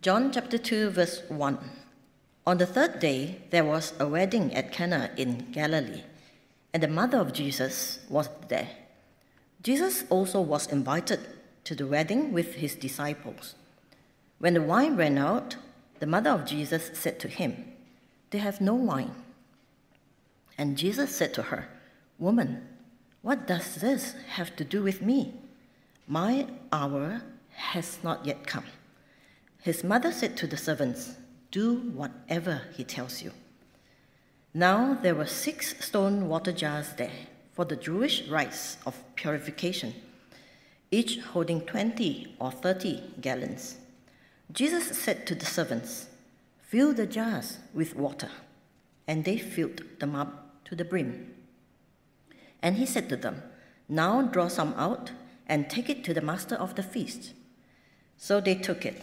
John chapter 2, verse 1. On the third day, there was a wedding at Cana in Galilee, and the mother of Jesus was there. Jesus also was invited to the wedding with his disciples. When the wine ran out, the mother of Jesus said to him, They have no wine. And Jesus said to her, Woman, what does this have to do with me? My hour has not yet come. His mother said to the servants, Do whatever he tells you. Now there were six stone water jars there for the Jewish rites of purification, each holding 20 or 30 gallons. Jesus said to the servants, Fill the jars with water. And they filled them up to the brim. And he said to them, Now draw some out and take it to the master of the feast. So they took it.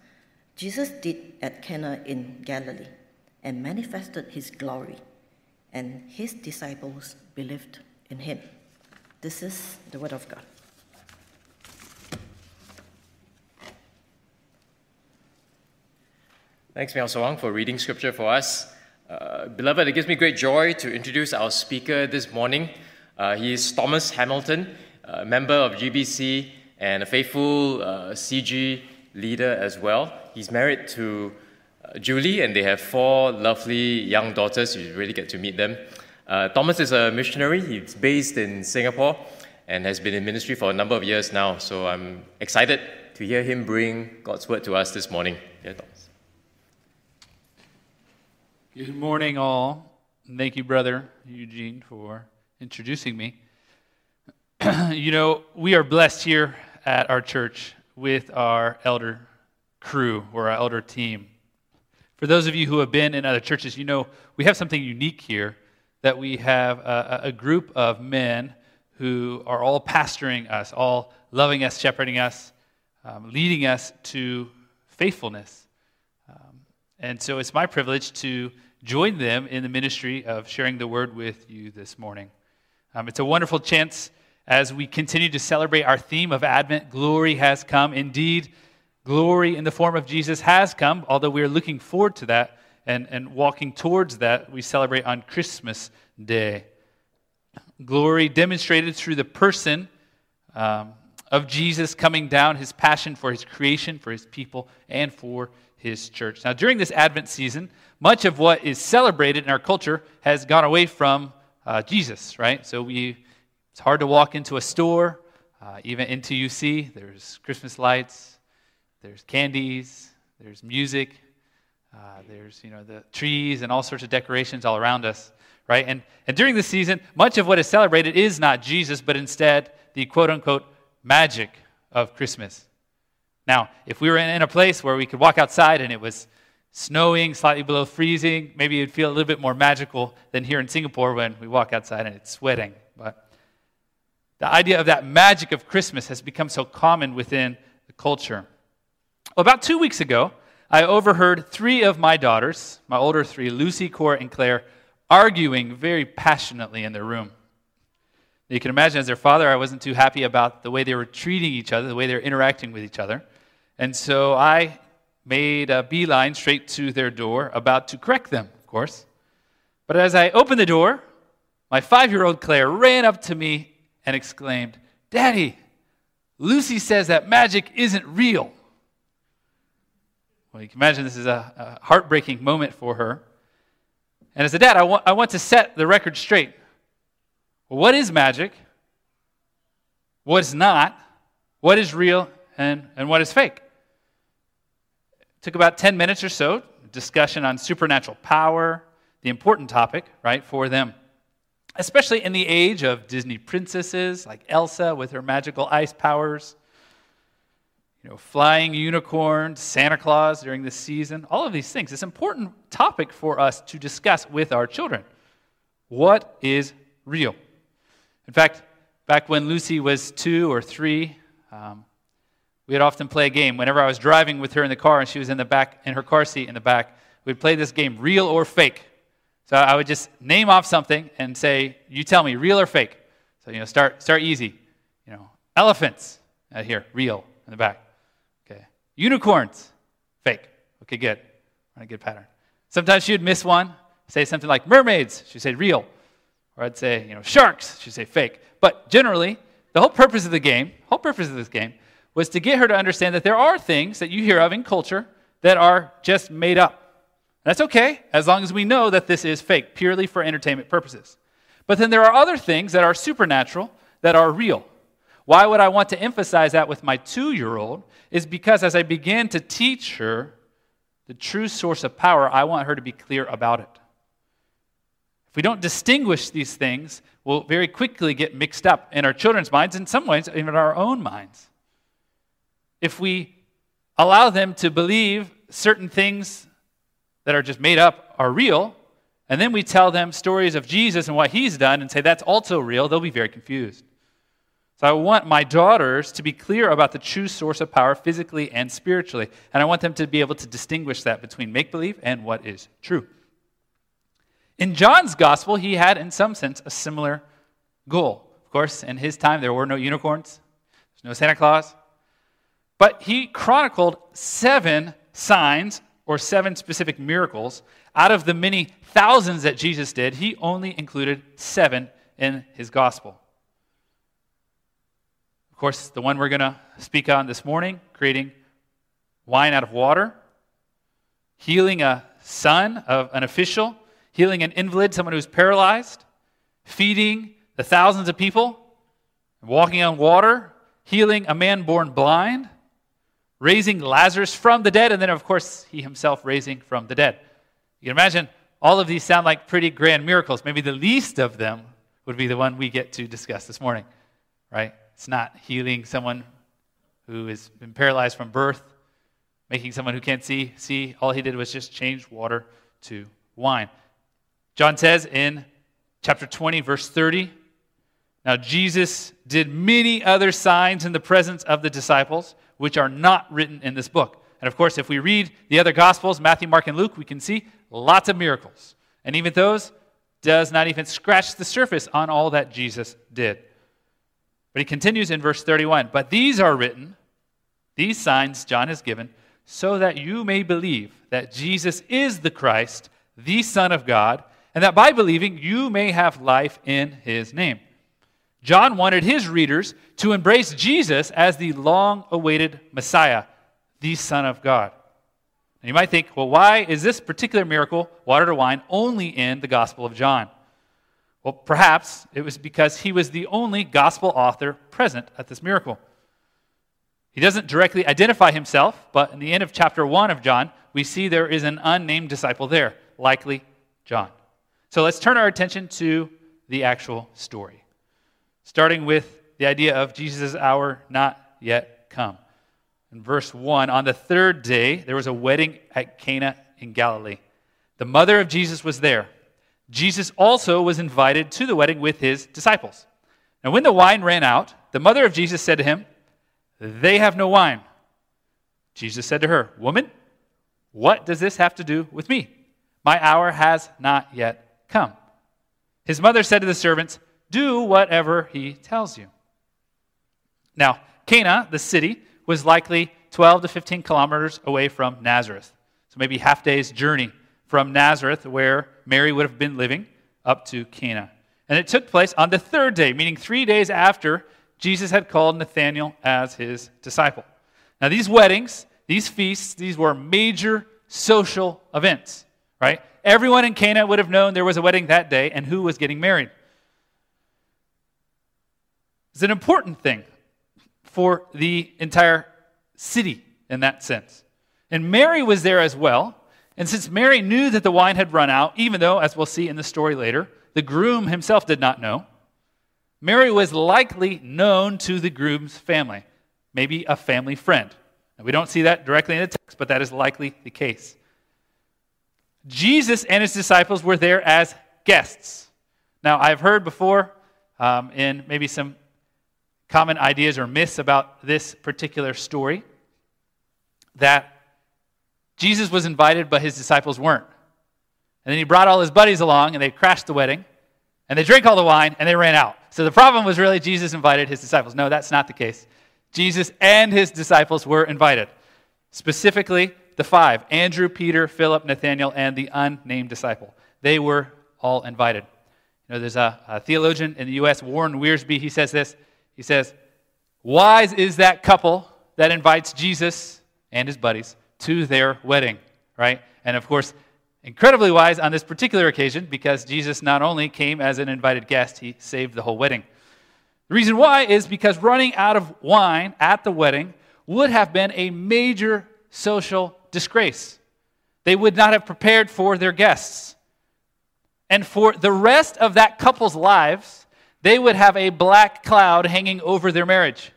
Jesus did at Cana in Galilee and manifested his glory, and his disciples believed in him. This is the word of God. Thanks, Miao Sawang, for reading scripture for us. Uh, beloved, it gives me great joy to introduce our speaker this morning. Uh, he is Thomas Hamilton, a member of GBC and a faithful uh, CG leader as well. He's married to uh, Julie, and they have four lovely young daughters. You really get to meet them. Uh, Thomas is a missionary. He's based in Singapore and has been in ministry for a number of years now. So I'm excited to hear him bring God's word to us this morning. Yeah, Thomas. Good morning, all. Thank you, Brother Eugene, for introducing me. you know, we are blessed here at our church with our elder crew or our elder team. For those of you who have been in other churches, you know we have something unique here that we have a, a group of men who are all pastoring us, all loving us, shepherding us, um, leading us to faithfulness and so it's my privilege to join them in the ministry of sharing the word with you this morning. Um, it's a wonderful chance as we continue to celebrate our theme of Advent glory has come. Indeed, glory in the form of Jesus has come, although we are looking forward to that and, and walking towards that, we celebrate on Christmas Day. Glory demonstrated through the person um, of Jesus coming down, his passion for his creation, for his people, and for his church. Now, during this Advent season, much of what is celebrated in our culture has gone away from uh, Jesus, right? So we, it's hard to walk into a store, uh, even into UC. There's Christmas lights, there's candies, there's music, uh, there's you know the trees and all sorts of decorations all around us, right? And and during this season, much of what is celebrated is not Jesus, but instead the quote unquote magic of Christmas. Now, if we were in a place where we could walk outside and it was snowing, slightly below freezing, maybe it'd feel a little bit more magical than here in Singapore when we walk outside and it's sweating. But the idea of that magic of Christmas has become so common within the culture. About two weeks ago, I overheard three of my daughters, my older three, Lucy, Cora, and Claire, arguing very passionately in their room. You can imagine, as their father, I wasn't too happy about the way they were treating each other, the way they were interacting with each other. And so I made a beeline straight to their door, about to correct them, of course. But as I opened the door, my five year old Claire ran up to me and exclaimed, Daddy, Lucy says that magic isn't real. Well, you can imagine this is a, a heartbreaking moment for her. And as a dad, I want, I want to set the record straight. What is magic? What is not? What is real and, and what is fake? It took about 10 minutes or so, discussion on supernatural power, the important topic, right, for them. Especially in the age of Disney princesses like Elsa with her magical ice powers. You know, flying unicorns, Santa Claus during this season, all of these things. It's an important topic for us to discuss with our children. What is real? In fact, back when Lucy was two or three, um, we'd often play a game. Whenever I was driving with her in the car and she was in the back, in her car seat in the back, we'd play this game, real or fake. So I would just name off something and say, "You tell me, real or fake." So you know, start start easy. You know, elephants uh, here, real in the back. Unicorns, fake. Okay, good. On a good pattern. Sometimes she would miss one. Say something like mermaids. She'd say real, or I'd say you know sharks. She'd say fake. But generally, the whole purpose of the game, whole purpose of this game, was to get her to understand that there are things that you hear of in culture that are just made up. That's okay, as long as we know that this is fake, purely for entertainment purposes. But then there are other things that are supernatural, that are real. Why would I want to emphasize that with my two year old? Is because as I begin to teach her the true source of power, I want her to be clear about it. If we don't distinguish these things, we'll very quickly get mixed up in our children's minds, in some ways, even in our own minds. If we allow them to believe certain things that are just made up are real, and then we tell them stories of Jesus and what he's done and say that's also real, they'll be very confused. So I want my daughters to be clear about the true source of power physically and spiritually. And I want them to be able to distinguish that between make believe and what is true. In John's gospel, he had, in some sense, a similar goal. Of course, in his time, there were no unicorns, there's no Santa Claus. But he chronicled seven signs or seven specific miracles, out of the many thousands that Jesus did, he only included seven in his gospel. Course, the one we're going to speak on this morning, creating wine out of water, healing a son of an official, healing an invalid, someone who's paralyzed, feeding the thousands of people, walking on water, healing a man born blind, raising Lazarus from the dead, and then, of course, he himself raising from the dead. You can imagine all of these sound like pretty grand miracles. Maybe the least of them would be the one we get to discuss this morning, right? It's not healing someone who has been paralyzed from birth, making someone who can't see see. All he did was just change water to wine. John says in chapter 20, verse 30, now Jesus did many other signs in the presence of the disciples which are not written in this book. And of course, if we read the other Gospels, Matthew, Mark, and Luke, we can see lots of miracles. And even those does not even scratch the surface on all that Jesus did. But he continues in verse 31 But these are written, these signs John has given, so that you may believe that Jesus is the Christ, the Son of God, and that by believing you may have life in his name. John wanted his readers to embrace Jesus as the long awaited Messiah, the Son of God. And you might think, well, why is this particular miracle, water to wine, only in the Gospel of John? Well, perhaps it was because he was the only gospel author present at this miracle. He doesn't directly identify himself, but in the end of chapter 1 of John, we see there is an unnamed disciple there, likely John. So let's turn our attention to the actual story starting with the idea of Jesus' hour not yet come. In verse 1, on the third day, there was a wedding at Cana in Galilee. The mother of Jesus was there. Jesus also was invited to the wedding with his disciples. Now, when the wine ran out, the mother of Jesus said to him, They have no wine. Jesus said to her, Woman, what does this have to do with me? My hour has not yet come. His mother said to the servants, do whatever he tells you. Now, Cana, the city, was likely 12 to 15 kilometers away from Nazareth. So maybe half day's journey from Nazareth, where Mary would have been living, up to Cana. And it took place on the third day, meaning three days after Jesus had called Nathanael as his disciple. Now, these weddings, these feasts, these were major social events, right? Everyone in Cana would have known there was a wedding that day and who was getting married. It's an important thing for the entire city in that sense. And Mary was there as well. And since Mary knew that the wine had run out, even though, as we'll see in the story later, the groom himself did not know, Mary was likely known to the groom's family, maybe a family friend. And we don't see that directly in the text, but that is likely the case. Jesus and his disciples were there as guests. Now, I've heard before um, in maybe some common ideas or myths about this particular story that Jesus was invited, but his disciples weren't. And then he brought all his buddies along, and they crashed the wedding, and they drank all the wine, and they ran out. So the problem was really Jesus invited his disciples. No, that's not the case. Jesus and his disciples were invited. Specifically, the five Andrew, Peter, Philip, Nathanael, and the unnamed disciple. They were all invited. You know, there's a, a theologian in the U.S., Warren Wiersbe, he says this. He says, Wise is that couple that invites Jesus and his buddies to their wedding, right? And of course, incredibly wise on this particular occasion because Jesus not only came as an invited guest, he saved the whole wedding. The reason why is because running out of wine at the wedding would have been a major social disgrace. They would not have prepared for their guests. And for the rest of that couple's lives, they would have a black cloud hanging over their marriage.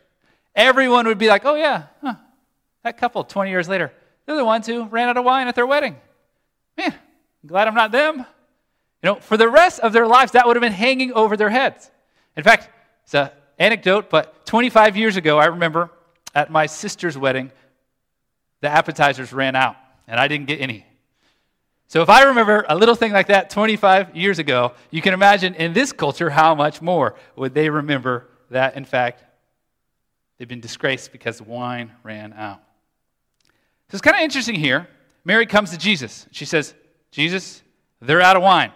Everyone would be like, oh, yeah, huh, that couple 20 years later, they're the ones who ran out of wine at their wedding. Man, I'm glad I'm not them. You know, for the rest of their lives, that would have been hanging over their heads. In fact, it's an anecdote, but 25 years ago, I remember at my sister's wedding, the appetizers ran out, and I didn't get any. So if I remember a little thing like that 25 years ago, you can imagine in this culture how much more would they remember that, in fact, they've been disgraced because wine ran out. So it's kind of interesting here. Mary comes to Jesus. She says, Jesus, they're out of wine.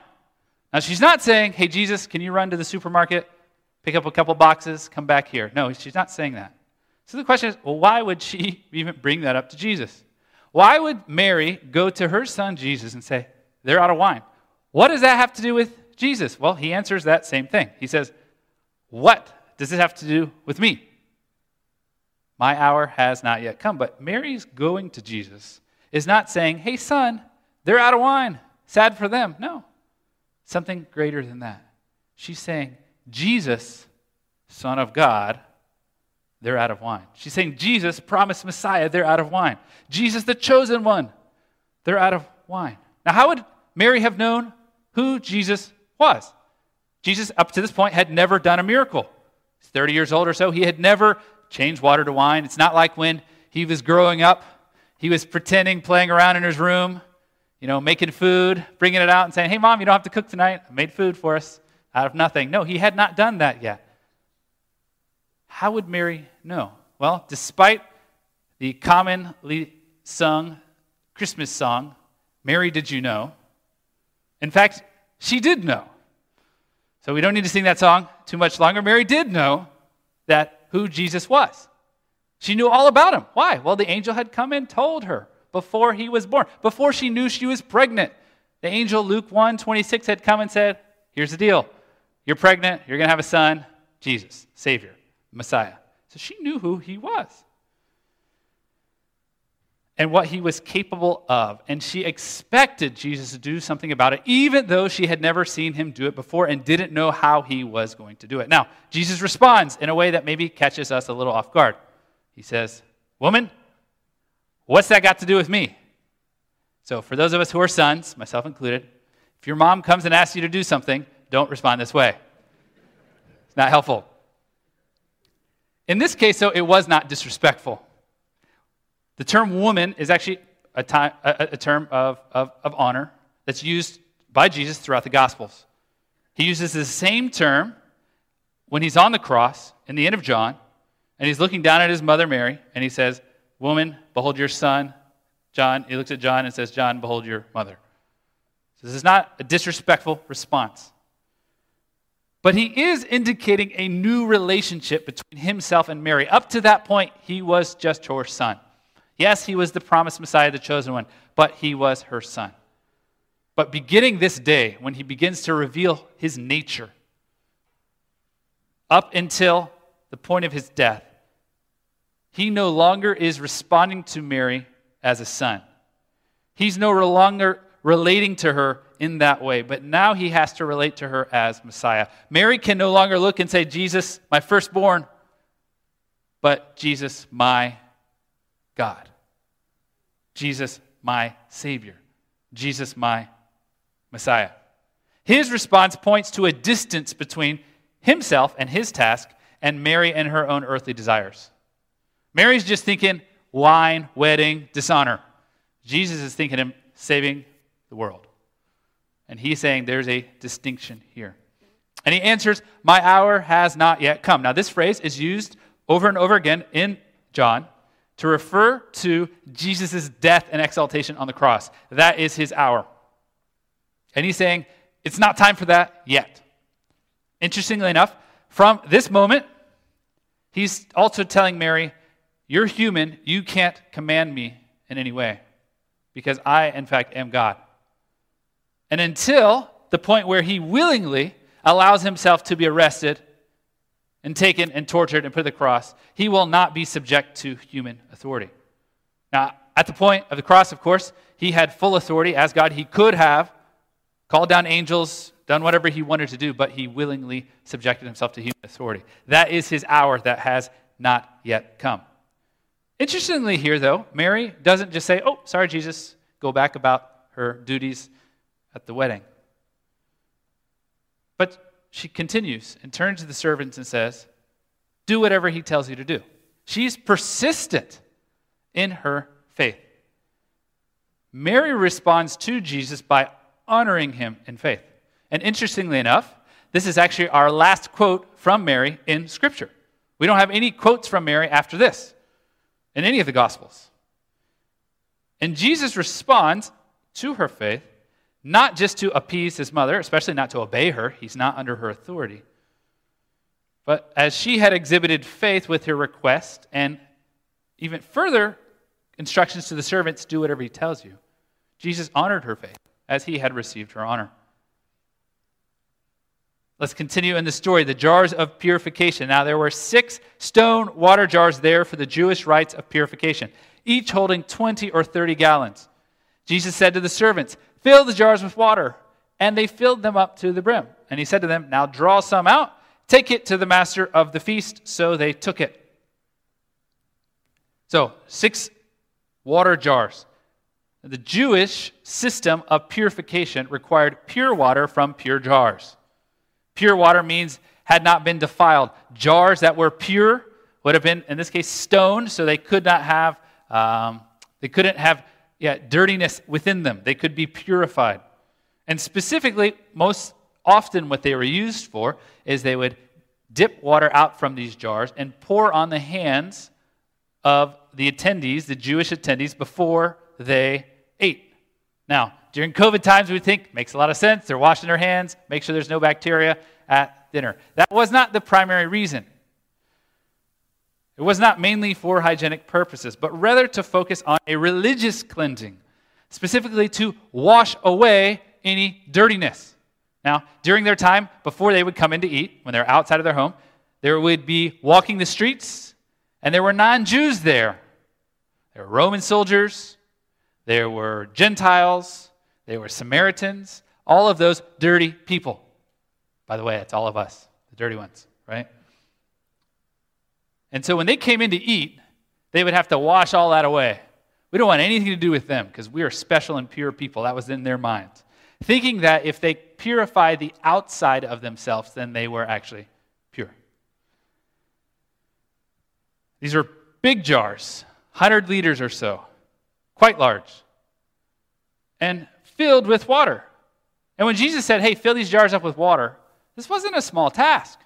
Now, she's not saying, hey, Jesus, can you run to the supermarket, pick up a couple boxes, come back here? No, she's not saying that. So the question is, well, why would she even bring that up to Jesus? Why would Mary go to her son Jesus and say, they're out of wine? What does that have to do with Jesus? Well, he answers that same thing. He says, What does this have to do with me? My hour has not yet come. But Mary's going to Jesus is not saying, Hey, son, they're out of wine. Sad for them. No, something greater than that. She's saying, Jesus, Son of God, they're out of wine. She's saying, Jesus, promised Messiah, they're out of wine. Jesus, the chosen one, they're out of wine. Now, how would Mary have known who Jesus was? Jesus, up to this point, had never done a miracle. He's 30 years old or so. He had never changed water to wine. It's not like when he was growing up, he was pretending, playing around in his room, you know, making food, bringing it out and saying, Hey, mom, you don't have to cook tonight. I made food for us out of nothing. No, he had not done that yet. How would Mary know? Well, despite the commonly sung Christmas song, Mary, did you know? In fact, she did know. So we don't need to sing that song too much longer. Mary did know that who Jesus was. She knew all about him. Why? Well, the angel had come and told her before he was born, before she knew she was pregnant. The angel, Luke 1 26, had come and said, Here's the deal. You're pregnant, you're going to have a son, Jesus, Savior, Messiah. So she knew who he was and what he was capable of. And she expected Jesus to do something about it, even though she had never seen him do it before and didn't know how he was going to do it. Now, Jesus responds in a way that maybe catches us a little off guard. He says, Woman, what's that got to do with me? So, for those of us who are sons, myself included, if your mom comes and asks you to do something, don't respond this way. It's not helpful. In this case, though, it was not disrespectful. The term woman is actually a, time, a, a term of, of, of honor that's used by Jesus throughout the Gospels. He uses the same term when he's on the cross in the end of John, and he's looking down at his mother Mary, and he says, Woman, behold your son. John, he looks at John and says, John, behold your mother. So this is not a disrespectful response. But he is indicating a new relationship between himself and Mary. Up to that point, he was just her son. Yes, he was the promised Messiah, the chosen one, but he was her son. But beginning this day, when he begins to reveal his nature, up until the point of his death, he no longer is responding to Mary as a son. He's no longer relating to her in that way, but now he has to relate to her as Messiah. Mary can no longer look and say, Jesus, my firstborn, but Jesus, my God. Jesus, my Savior. Jesus, my Messiah. His response points to a distance between himself and his task and Mary and her own earthly desires. Mary's just thinking wine, wedding, dishonor. Jesus is thinking him saving the world. And he's saying there's a distinction here. And he answers, My hour has not yet come. Now, this phrase is used over and over again in John to refer to Jesus' death and exaltation on the cross. That is his hour. And he's saying, It's not time for that yet. Interestingly enough, from this moment, he's also telling Mary, You're human. You can't command me in any way because I, in fact, am God. And until the point where he willingly allows himself to be arrested and taken and tortured and put to the cross, he will not be subject to human authority. Now, at the point of the cross, of course, he had full authority as God. He could have called down angels, done whatever he wanted to do, but he willingly subjected himself to human authority. That is his hour that has not yet come. Interestingly, here, though, Mary doesn't just say, Oh, sorry, Jesus, go back about her duties at the wedding. But she continues and turns to the servants and says, Do whatever he tells you to do. She's persistent in her faith. Mary responds to Jesus by honoring him in faith. And interestingly enough, this is actually our last quote from Mary in Scripture. We don't have any quotes from Mary after this in any of the Gospels. And Jesus responds to her faith not just to appease his mother, especially not to obey her, he's not under her authority. But as she had exhibited faith with her request and even further instructions to the servants do whatever he tells you, Jesus honored her faith as he had received her honor. Let's continue in the story the jars of purification. Now, there were six stone water jars there for the Jewish rites of purification, each holding 20 or 30 gallons. Jesus said to the servants, Fill the jars with water. And they filled them up to the brim. And he said to them, Now draw some out, take it to the master of the feast. So they took it. So, six water jars. The Jewish system of purification required pure water from pure jars. Pure water means had not been defiled. Jars that were pure would have been, in this case, stone, so they could not have, um, they couldn't have yeah, dirtiness within them. They could be purified. And specifically, most often what they were used for is they would dip water out from these jars and pour on the hands of the attendees, the Jewish attendees, before they ate. Now, during COVID times, we think makes a lot of sense. They're washing their hands, make sure there's no bacteria at dinner. That was not the primary reason. It was not mainly for hygienic purposes, but rather to focus on a religious cleansing, specifically to wash away any dirtiness. Now, during their time, before they would come in to eat, when they're outside of their home, there would be walking the streets, and there were non Jews there. There were Roman soldiers, there were Gentiles, there were Samaritans, all of those dirty people. By the way, it's all of us, the dirty ones, right? And so when they came in to eat, they would have to wash all that away. We don't want anything to do with them because we are special and pure people. That was in their minds. Thinking that if they purified the outside of themselves, then they were actually pure. These are big jars, 100 liters or so, quite large, and filled with water. And when Jesus said, hey, fill these jars up with water, this wasn't a small task.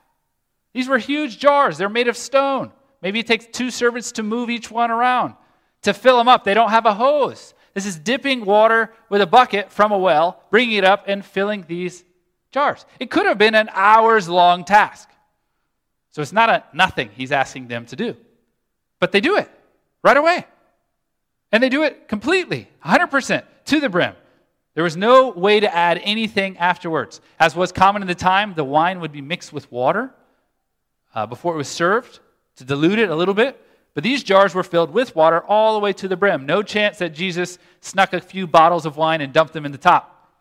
These were huge jars. They're made of stone. Maybe it takes two servants to move each one around to fill them up. They don't have a hose. This is dipping water with a bucket from a well, bringing it up, and filling these jars. It could have been an hours long task. So it's not a nothing he's asking them to do. But they do it right away. And they do it completely, 100% to the brim. There was no way to add anything afterwards. As was common in the time, the wine would be mixed with water uh, before it was served to dilute it a little bit. But these jars were filled with water all the way to the brim. No chance that Jesus snuck a few bottles of wine and dumped them in the top.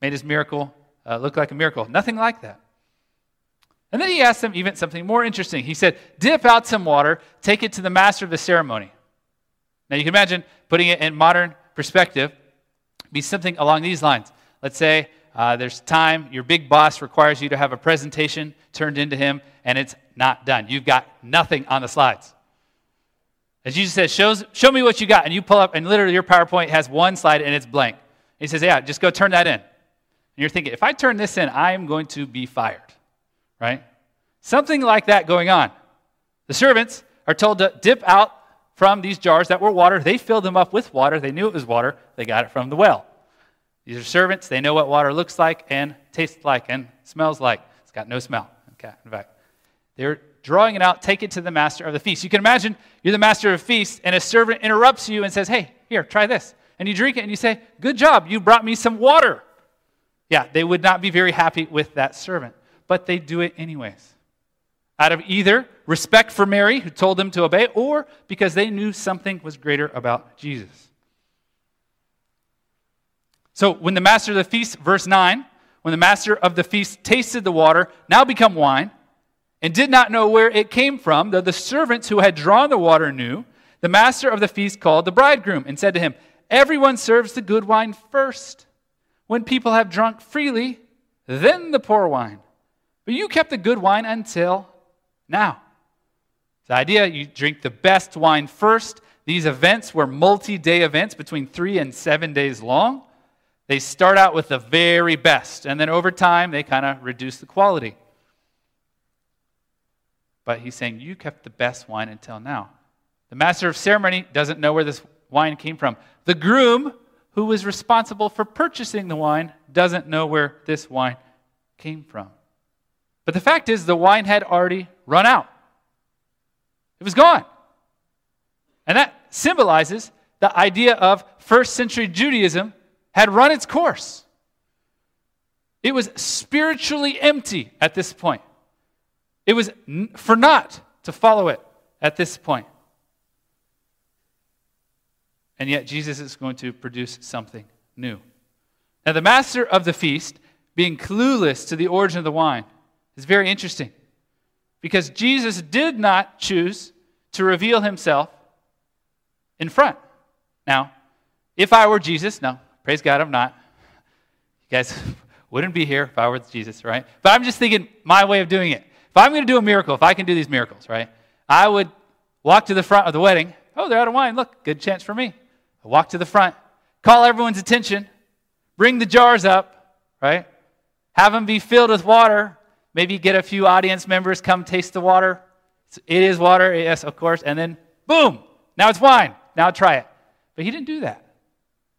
Made his miracle uh, look like a miracle. Nothing like that. And then he asked them even something more interesting. He said, Dip out some water, take it to the master of the ceremony. Now, you can imagine putting it in modern perspective, be something along these lines. Let's say uh, there's time, your big boss requires you to have a presentation turned into him, and it's not done. You've got nothing on the slides. As Jesus says, shows, show me what you got. And you pull up, and literally your PowerPoint has one slide and it's blank. He says, Yeah, just go turn that in. And you're thinking, if I turn this in, I am going to be fired, right? Something like that going on. The servants are told to dip out from these jars that were water. They filled them up with water. They knew it was water. They got it from the well. These are servants. They know what water looks like and tastes like and smells like. It's got no smell. Okay, in fact, they're drawing it out, take it to the master of the feast. You can imagine you're the master of the feast, and a servant interrupts you and says, Hey, here, try this. And you drink it, and you say, Good job, you brought me some water. Yeah, they would not be very happy with that servant, but they do it anyways out of either respect for Mary, who told them to obey, or because they knew something was greater about Jesus. So when the master of the feast, verse 9, when the master of the feast tasted the water, now become wine, and did not know where it came from, though the servants who had drawn the water knew, the master of the feast called the bridegroom and said to him, Everyone serves the good wine first. When people have drunk freely, then the poor wine. But you kept the good wine until now. The idea you drink the best wine first. These events were multi day events between three and seven days long. They start out with the very best, and then over time, they kind of reduce the quality. But he's saying, You kept the best wine until now. The master of ceremony doesn't know where this wine came from. The groom, who was responsible for purchasing the wine, doesn't know where this wine came from. But the fact is, the wine had already run out, it was gone. And that symbolizes the idea of first century Judaism had run its course. It was spiritually empty at this point. It was for naught to follow it at this point. And yet, Jesus is going to produce something new. Now, the master of the feast, being clueless to the origin of the wine, is very interesting because Jesus did not choose to reveal himself in front. Now, if I were Jesus, no, praise God, I'm not. You guys wouldn't be here if I were Jesus, right? But I'm just thinking my way of doing it. If I'm going to do a miracle, if I can do these miracles, right, I would walk to the front of the wedding. Oh, they're out of wine. Look, good chance for me. I walk to the front, call everyone's attention, bring the jars up, right? Have them be filled with water, Maybe get a few audience members come taste the water. It is water, yes, of course. And then, boom, now it's wine. Now try it. But he didn't do that.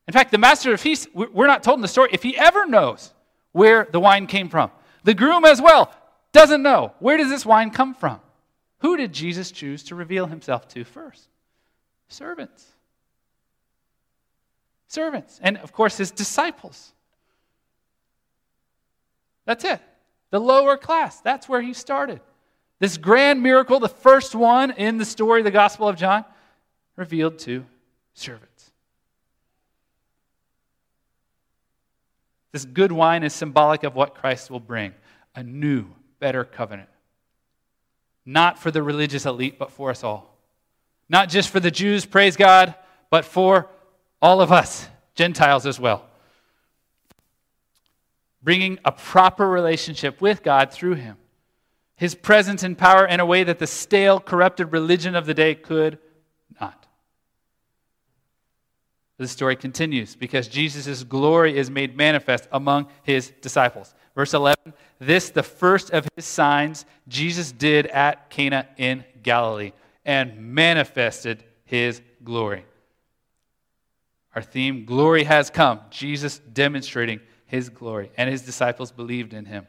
In fact, the master of feast, we're not told in the story if he ever knows where the wine came from. The groom as well doesn't know. Where does this wine come from? Who did Jesus choose to reveal himself to first? Servants. Servants. And of course, his disciples. That's it the lower class. That's where he started. This grand miracle, the first one in the story the Gospel of John, revealed to servants. This good wine is symbolic of what Christ will bring a new, better covenant. Not for the religious elite, but for us all. Not just for the Jews, praise God, but for all of us, Gentiles as well bringing a proper relationship with God through him. His presence and power in a way that the stale, corrupted religion of the day could not. The story continues because Jesus' glory is made manifest among his disciples. Verse 11 This, the first of his signs, Jesus did at Cana in Galilee and manifested his glory. Our theme, Glory Has Come, Jesus demonstrating his glory, and his disciples believed in him.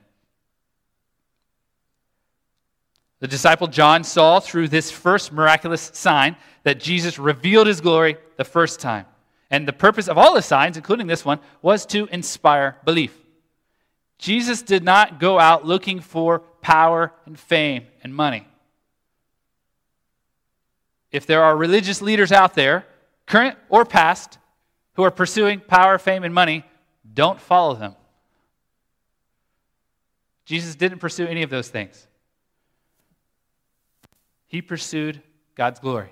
The disciple John saw through this first miraculous sign that Jesus revealed his glory the first time. And the purpose of all the signs, including this one, was to inspire belief. Jesus did not go out looking for power and fame and money. If there are religious leaders out there, current or past, who are pursuing power, fame, and money, don't follow them. Jesus didn't pursue any of those things. He pursued God's glory.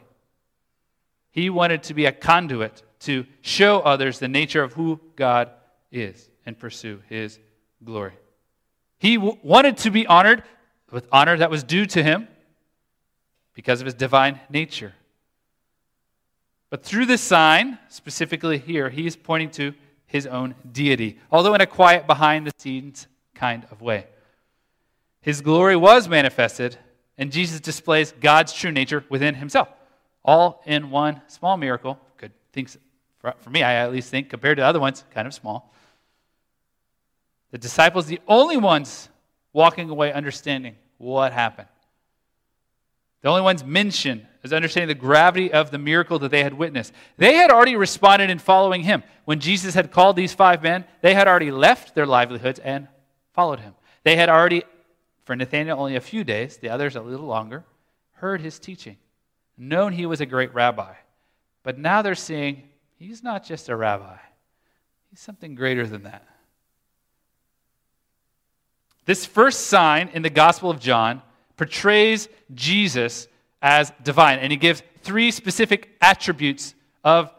He wanted to be a conduit to show others the nature of who God is and pursue his glory. He w- wanted to be honored with honor that was due to him because of his divine nature. But through this sign, specifically here, he is pointing to his own deity, although in a quiet, behind the scenes kind of way. His glory was manifested, and Jesus displays God's true nature within himself, all in one small miracle. Good things for, for me, I at least think, compared to other ones, kind of small. The disciples, the only ones walking away understanding what happened. The only ones mentioned as understanding the gravity of the miracle that they had witnessed. They had already responded in following him. When Jesus had called these five men, they had already left their livelihoods and followed him. They had already, for Nathanael, only a few days, the others a little longer, heard his teaching, known he was a great rabbi. But now they're seeing he's not just a rabbi, he's something greater than that. This first sign in the Gospel of John portrays Jesus as divine, and he gives three specific attributes of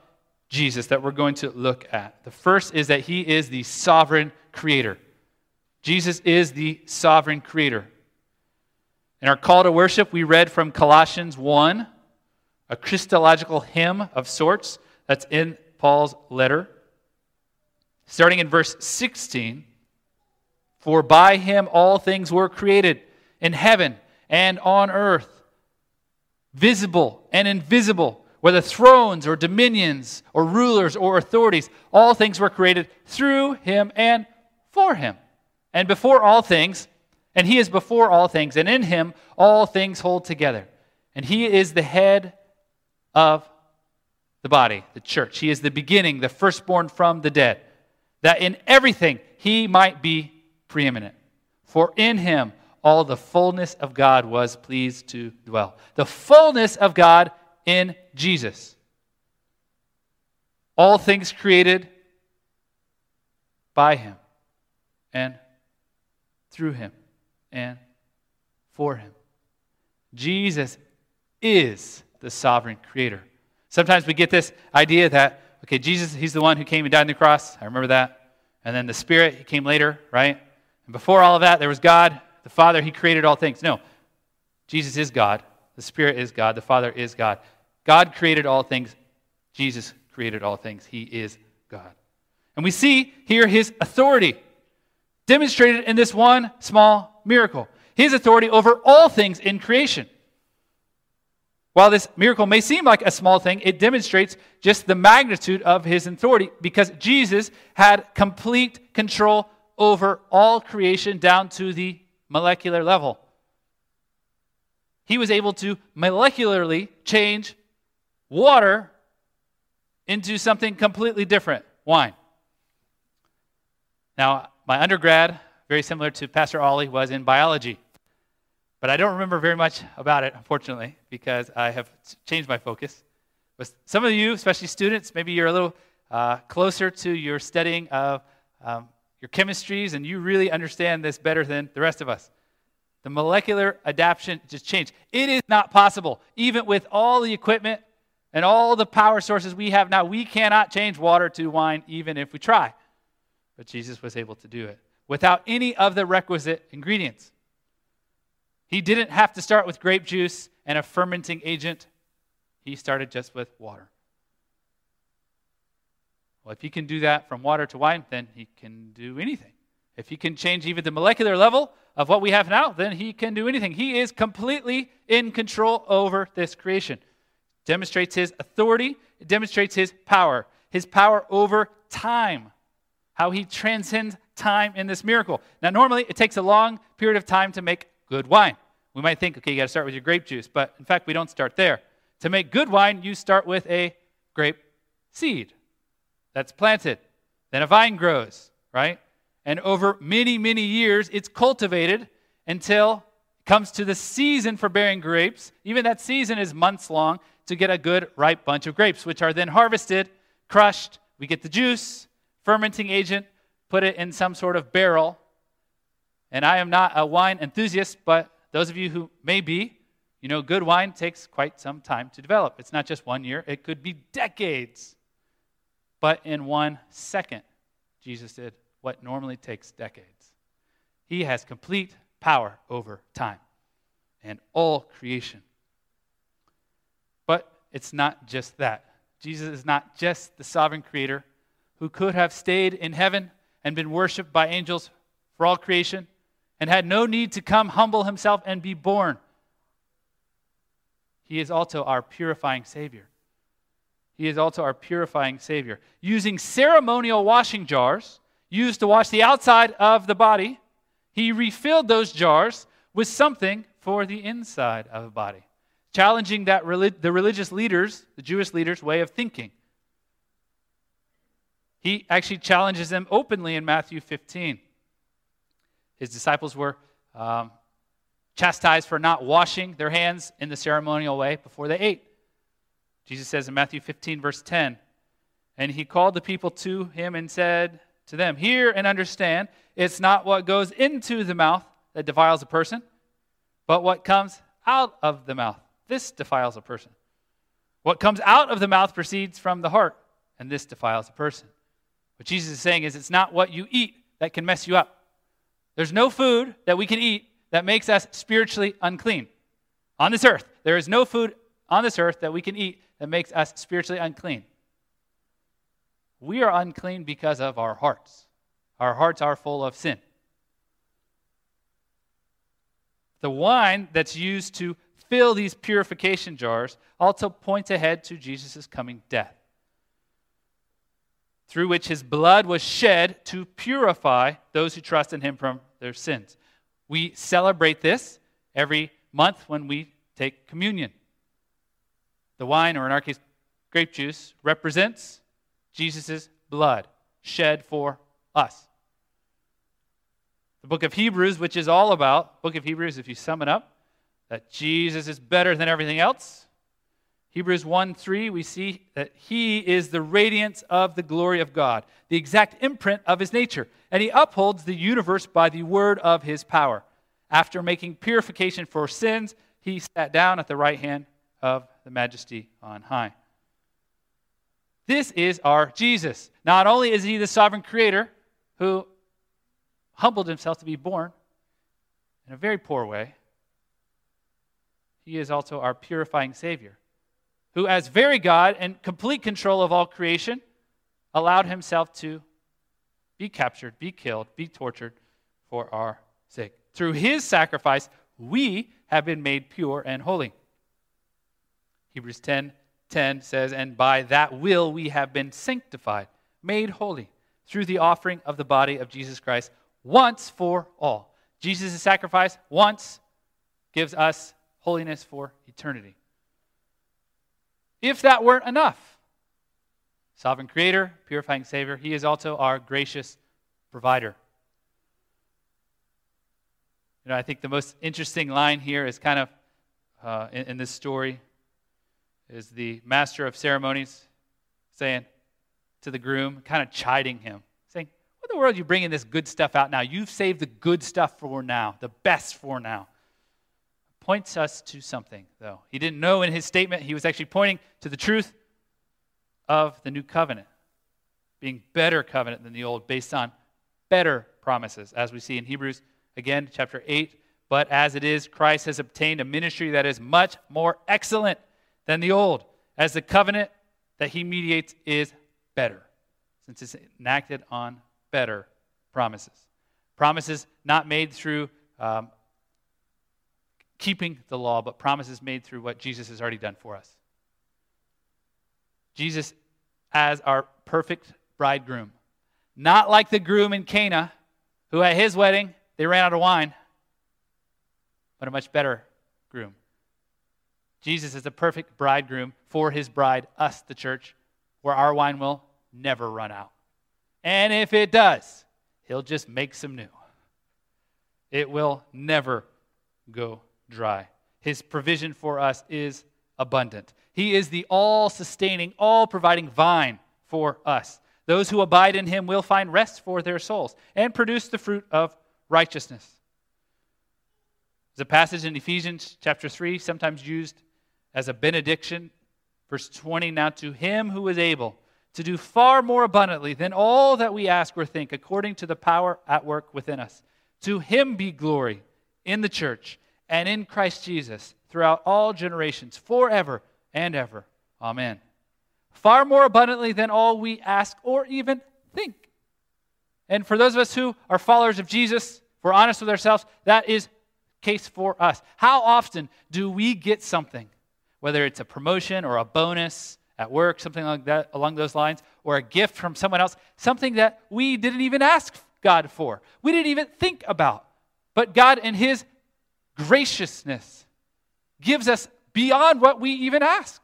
Jesus that we're going to look at. The first is that he is the sovereign creator. Jesus is the sovereign creator. In our call to worship, we read from Colossians 1, a Christological hymn of sorts that's in Paul's letter. Starting in verse 16 For by him all things were created in heaven and on earth, visible and invisible, whether thrones or dominions or rulers or authorities, all things were created through him and for him. And before all things, and he is before all things, and in him all things hold together. And he is the head of the body, the church. He is the beginning, the firstborn from the dead, that in everything he might be preeminent. For in him all the fullness of God was pleased to dwell. The fullness of God in Jesus. All things created by him and through him and for him. Jesus is the sovereign creator. Sometimes we get this idea that, okay, Jesus, he's the one who came and died on the cross. I remember that. And then the Spirit, he came later, right? And before all of that, there was God, the Father, he created all things. No, Jesus is God. The Spirit is God. The Father is God. God created all things. Jesus created all things. He is God. And we see here his authority demonstrated in this one small miracle his authority over all things in creation. While this miracle may seem like a small thing, it demonstrates just the magnitude of his authority because Jesus had complete control over all creation down to the molecular level. He was able to molecularly change water into something completely different wine. Now, my undergrad, very similar to Pastor Ollie, was in biology. But I don't remember very much about it, unfortunately, because I have changed my focus. But some of you, especially students, maybe you're a little uh, closer to your studying of um, your chemistries, and you really understand this better than the rest of us. The molecular adaptation just changed. It is not possible, even with all the equipment and all the power sources we have now, we cannot change water to wine, even if we try. But Jesus was able to do it without any of the requisite ingredients. He didn't have to start with grape juice and a fermenting agent, he started just with water. Well, if he can do that from water to wine, then he can do anything. If he can change even the molecular level of what we have now, then he can do anything. He is completely in control over this creation. Demonstrates his authority, it demonstrates his power, his power over time, how he transcends time in this miracle. Now, normally it takes a long period of time to make good wine. We might think, okay, you got to start with your grape juice, but in fact, we don't start there. To make good wine, you start with a grape seed that's planted. Then a vine grows, right? And over many, many years, it's cultivated until it comes to the season for bearing grapes. Even that season is months long to get a good, ripe bunch of grapes, which are then harvested, crushed. We get the juice, fermenting agent, put it in some sort of barrel. And I am not a wine enthusiast, but those of you who may be, You know, good wine takes quite some time to develop. It's not just one year, it could be decades. But in one second, Jesus did what normally takes decades. He has complete power over time and all creation. But it's not just that. Jesus is not just the sovereign creator who could have stayed in heaven and been worshiped by angels for all creation and had no need to come humble himself and be born. He is also our purifying Savior. He is also our purifying Savior. Using ceremonial washing jars used to wash the outside of the body, he refilled those jars with something for the inside of the body, challenging that relig- the religious leaders, the Jewish leaders' way of thinking. He actually challenges them openly in Matthew 15. His disciples were um, chastised for not washing their hands in the ceremonial way before they ate. Jesus says in Matthew 15, verse 10, and he called the people to him and said to them, Hear and understand, it's not what goes into the mouth that defiles a person, but what comes out of the mouth. This defiles a person. What comes out of the mouth proceeds from the heart, and this defiles a person. What Jesus is saying is, it's not what you eat that can mess you up. There's no food that we can eat that makes us spiritually unclean. On this earth, there is no food on this earth that we can eat that makes us spiritually unclean. We are unclean because of our hearts. Our hearts are full of sin. The wine that's used to fill these purification jars also points ahead to Jesus' coming death, through which his blood was shed to purify those who trust in him from their sins. We celebrate this every month when we take communion. The wine, or in our case, grape juice, represents Jesus' blood shed for us. The book of Hebrews, which is all about, book of Hebrews, if you sum it up, that Jesus is better than everything else. Hebrews 1 3, we see that he is the radiance of the glory of God, the exact imprint of his nature, and he upholds the universe by the word of his power. After making purification for sins, he sat down at the right hand of the majesty on high. This is our Jesus. Not only is he the sovereign creator who humbled himself to be born in a very poor way, he is also our purifying Savior, who, as very God and complete control of all creation, allowed himself to be captured, be killed, be tortured for our sake. Through his sacrifice, we have been made pure and holy. Hebrews 10 10 says, And by that will we have been sanctified, made holy, through the offering of the body of Jesus Christ once for all. Jesus' sacrifice once gives us holiness for eternity. If that weren't enough, sovereign creator, purifying Savior, he is also our gracious provider. You know, I think the most interesting line here is kind of uh, in, in this story is the master of ceremonies saying to the groom, kind of chiding him, saying, What in the world are you bringing this good stuff out now? You've saved the good stuff for now, the best for now. Points us to something, though. He didn't know in his statement, he was actually pointing to the truth of the new covenant, being better covenant than the old, based on better promises, as we see in Hebrews, again, chapter 8. But as it is, Christ has obtained a ministry that is much more excellent than the old, as the covenant that he mediates is better, since it's enacted on better promises. Promises not made through um, keeping the law, but promises made through what Jesus has already done for us. Jesus as our perfect bridegroom. Not like the groom in Cana, who at his wedding, they ran out of wine, but a much better groom. Jesus is the perfect bridegroom for his bride, us, the church, where our wine will never run out. And if it does, he'll just make some new. It will never go dry. His provision for us is abundant. He is the all sustaining, all providing vine for us. Those who abide in him will find rest for their souls and produce the fruit of righteousness. There's a passage in Ephesians chapter 3, sometimes used as a benediction. Verse 20 Now to him who is able to do far more abundantly than all that we ask or think, according to the power at work within us. To him be glory in the church and in Christ Jesus throughout all generations, forever and ever. Amen. Far more abundantly than all we ask or even think. And for those of us who are followers of Jesus, we're honest with ourselves, that is case for us. How often do we get something, whether it's a promotion or a bonus at work, something like that along those lines, or a gift from someone else, something that we didn't even ask God for, we didn't even think about. But God, in His graciousness, gives us beyond what we even ask.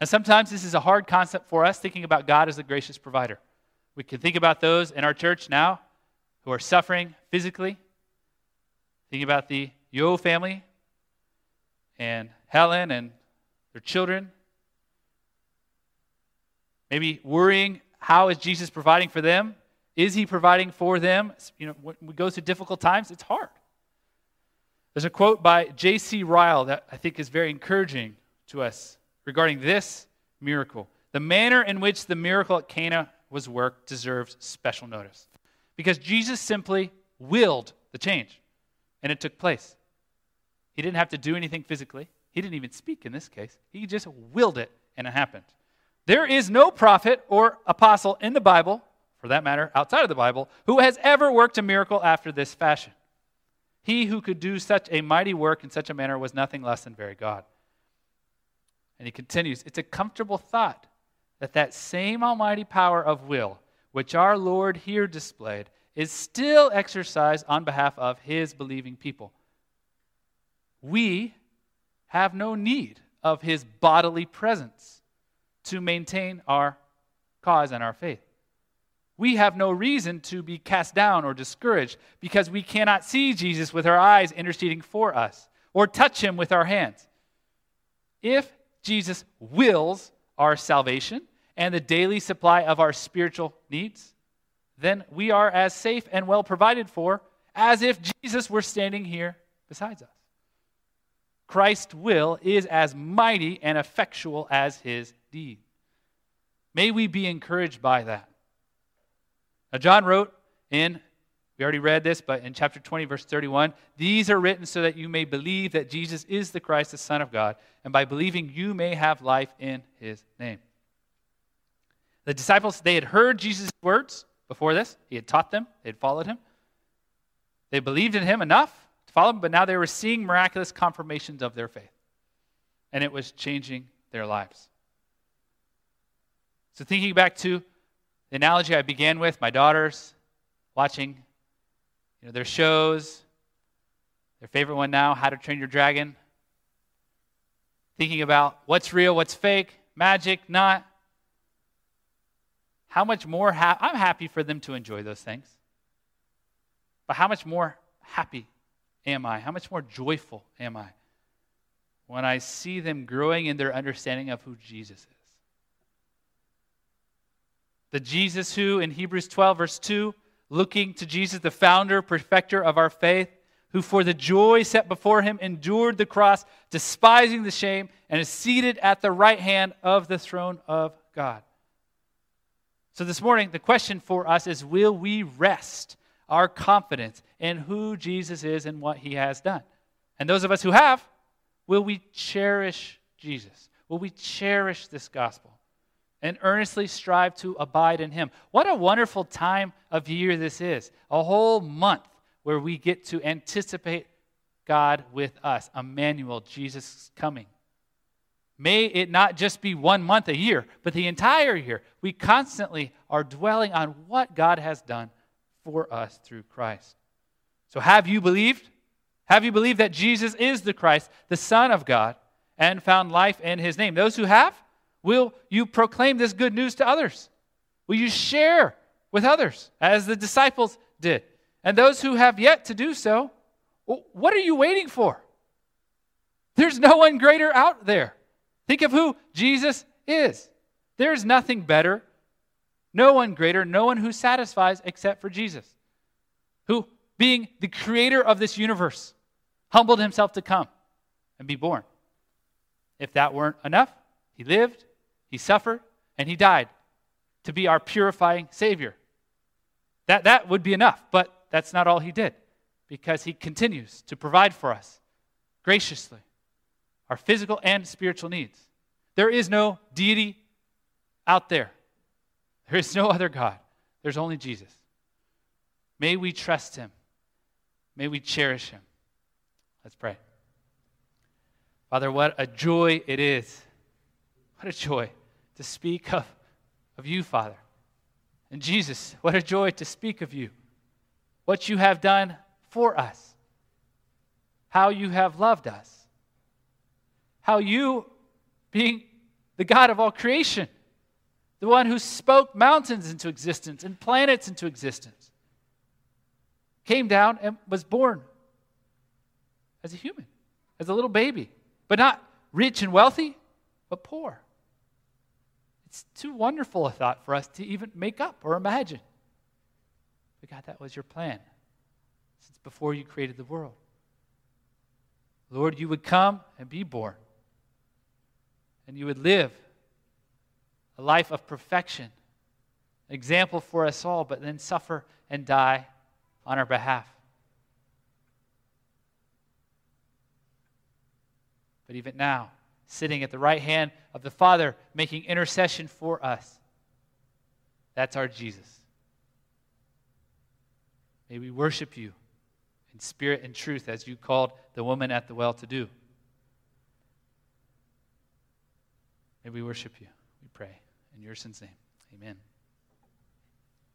And sometimes this is a hard concept for us, thinking about God as the gracious provider. We can think about those in our church now who are suffering physically. Think about the Yo family and Helen and their children. Maybe worrying how is Jesus providing for them? Is he providing for them? You know, when we go through difficult times, it's hard. There's a quote by J.C. Ryle that I think is very encouraging to us regarding this miracle. The manner in which the miracle at Cana was worked deserves special notice because Jesus simply willed the change, and it took place. He didn't have to do anything physically, he didn't even speak in this case. He just willed it, and it happened. There is no prophet or apostle in the Bible, for that matter, outside of the Bible, who has ever worked a miracle after this fashion. He who could do such a mighty work in such a manner was nothing less than very God. And he continues, it's a comfortable thought that that same almighty power of will, which our Lord here displayed, is still exercised on behalf of his believing people. We have no need of his bodily presence to maintain our cause and our faith. We have no reason to be cast down or discouraged because we cannot see Jesus with our eyes interceding for us or touch him with our hands. If Jesus wills our salvation and the daily supply of our spiritual needs, then we are as safe and well provided for as if Jesus were standing here beside us. Christ's will is as mighty and effectual as his deed. May we be encouraged by that. Now, John wrote in we already read this, but in chapter 20, verse 31, these are written so that you may believe that Jesus is the Christ, the Son of God, and by believing you may have life in his name. The disciples, they had heard Jesus' words before this. He had taught them, they had followed him. They believed in him enough to follow him, but now they were seeing miraculous confirmations of their faith. And it was changing their lives. So, thinking back to the analogy I began with, my daughters watching you know, their shows, their favorite one now, How to Train Your Dragon. Thinking about what's real, what's fake, magic, not. How much more ha- I'm happy for them to enjoy those things. But how much more happy am I? How much more joyful am I when I see them growing in their understanding of who Jesus is? The Jesus who, in Hebrews 12, verse 2, looking to Jesus, the founder, perfecter of our faith, who for the joy set before him endured the cross, despising the shame, and is seated at the right hand of the throne of God. So this morning, the question for us is will we rest our confidence in who Jesus is and what he has done? And those of us who have, will we cherish Jesus? Will we cherish this gospel? And earnestly strive to abide in Him. What a wonderful time of year this is. A whole month where we get to anticipate God with us, Emmanuel, Jesus coming. May it not just be one month a year, but the entire year. We constantly are dwelling on what God has done for us through Christ. So, have you believed? Have you believed that Jesus is the Christ, the Son of God, and found life in His name? Those who have, Will you proclaim this good news to others? Will you share with others as the disciples did? And those who have yet to do so, what are you waiting for? There's no one greater out there. Think of who Jesus is. There's nothing better, no one greater, no one who satisfies except for Jesus, who being the creator of this universe, humbled himself to come and be born. If that weren't enough, he lived, he suffered, and he died to be our purifying Savior. That, that would be enough, but that's not all he did because he continues to provide for us graciously our physical and spiritual needs. There is no deity out there, there is no other God. There's only Jesus. May we trust him. May we cherish him. Let's pray. Father, what a joy it is. What a joy to speak of, of you, Father. And Jesus, what a joy to speak of you. What you have done for us. How you have loved us. How you, being the God of all creation, the one who spoke mountains into existence and planets into existence, came down and was born as a human, as a little baby, but not rich and wealthy, but poor. It's too wonderful a thought for us to even make up or imagine. But God, that was your plan since before you created the world. Lord, you would come and be born, and you would live a life of perfection, example for us all, but then suffer and die on our behalf. But even now, sitting at the right hand of the Father, making intercession for us, that's our Jesus. May we worship you in spirit and truth as you called the woman at the well to do. May we worship you, we pray. In your son's name, amen.